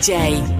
J.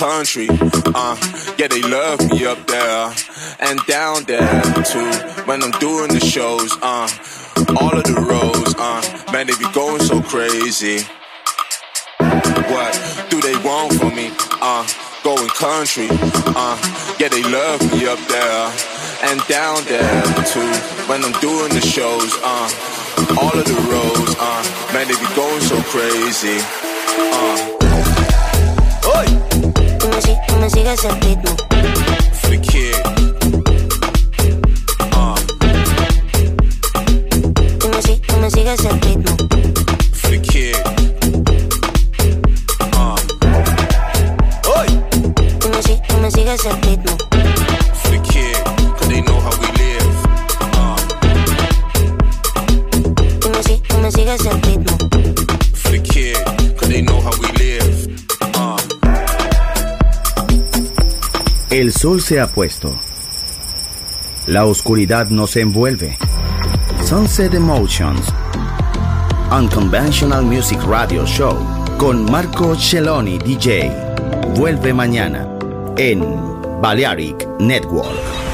Country. Uh, yeah, they love me up there and down there too. When I'm doing the shows, uh, all of the roads, uh, man, they be going so crazy. What do they want from me? Uh, going country. Uh, yeah, they love me up there and down there too. When I'm doing the shows, uh, all of the roads, uh, man, they be going so crazy. Uh, me sigues el ritmo. Freaky. Me, sigues el ritmo. Freaky. Uh. Oi. Tú me, si, tú me sigues el ritmo. Freaky. Cause they know how we live. Uh. Tú me, si, tú me sigues el ritmo. Freaky. Cause they know how we live. El sol se ha puesto. La oscuridad nos envuelve. Sunset Emotions. Unconventional Music Radio Show con Marco Celloni DJ. Vuelve mañana en Balearic Network.